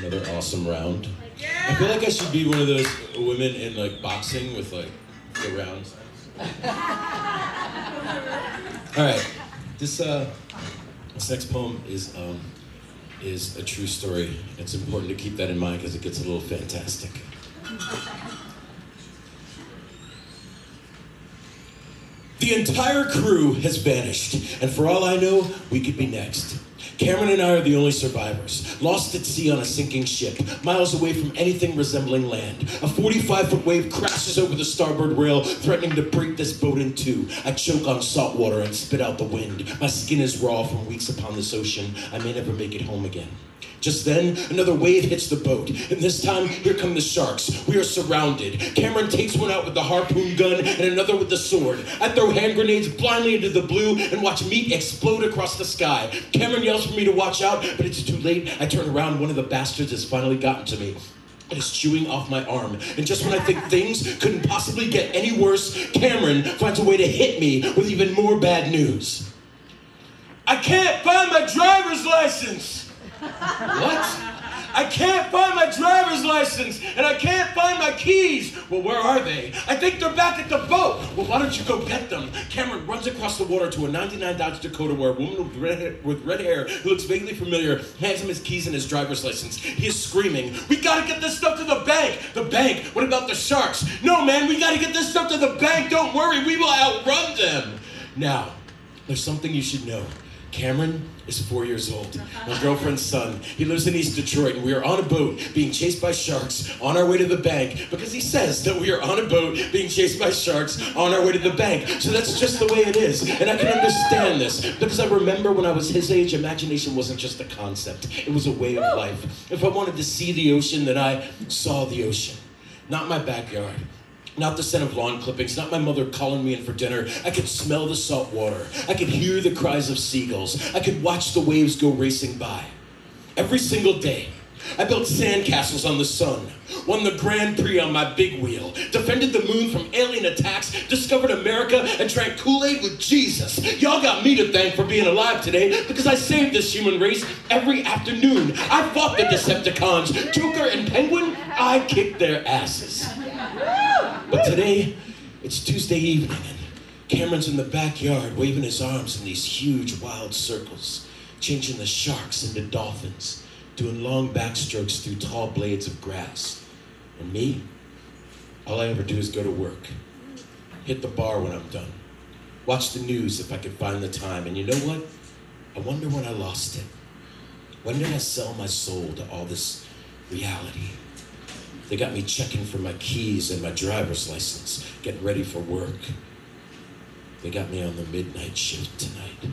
Another awesome round. I feel like I should be one of those women in like boxing with like the rounds. All right, this uh, next poem is um, is a true story. It's important to keep that in mind because it gets a little fantastic. The entire crew has vanished, and for all I know, we could be next. Cameron and I are the only survivors, lost at sea on a sinking ship, miles away from anything resembling land. A 45 foot wave crashes over the starboard rail, threatening to break this boat in two. I choke on salt water and spit out the wind. My skin is raw from weeks upon this ocean. I may never make it home again. Just then, another wave hits the boat, and this time, here come the sharks. We are surrounded. Cameron takes one out with the harpoon gun and another with the sword. I throw hand grenades blindly into the blue and watch meat explode across the sky. Cameron yells for me to watch out, but it's too late. I turn around, one of the bastards has finally gotten to me. It is chewing off my arm. And just when I think things couldn't possibly get any worse, Cameron finds a way to hit me with even more bad news. I can't find my driver's license! What? I can't find my driver's license and I can't find my keys. Well, where are they? I think they're back at the boat. Well, why don't you go get them? Cameron runs across the water to a 99 Dodge Dakota where a woman with red, hair, with red hair who looks vaguely familiar hands him his keys and his driver's license. He is screaming, We gotta get this stuff to the bank. The bank? What about the sharks? No, man, we gotta get this stuff to the bank. Don't worry, we will outrun them. Now, there's something you should know. Cameron is four years old. My girlfriend's son. He lives in East Detroit, and we are on a boat being chased by sharks on our way to the bank because he says that we are on a boat being chased by sharks on our way to the bank. So that's just the way it is. And I can understand this because I remember when I was his age, imagination wasn't just a concept, it was a way of life. If I wanted to see the ocean, then I saw the ocean, not my backyard. Not the scent of lawn clippings, not my mother calling me in for dinner. I could smell the salt water. I could hear the cries of seagulls. I could watch the waves go racing by. Every single day, I built sandcastles on the sun, won the Grand Prix on my big wheel, defended the moon from alien attacks, discovered America, and drank Kool Aid with Jesus. Y'all got me to thank for being alive today because I saved this human race every afternoon. I fought the Decepticons, Joker and Penguin. I kicked their asses. But today, it's Tuesday evening, and Cameron's in the backyard waving his arms in these huge wild circles, changing the sharks into dolphins, doing long backstrokes through tall blades of grass. And me, all I ever do is go to work, hit the bar when I'm done, watch the news if I can find the time. And you know what? I wonder when I lost it. When did I sell my soul to all this reality? They got me checking for my keys and my driver's license, getting ready for work. They got me on the midnight shift tonight.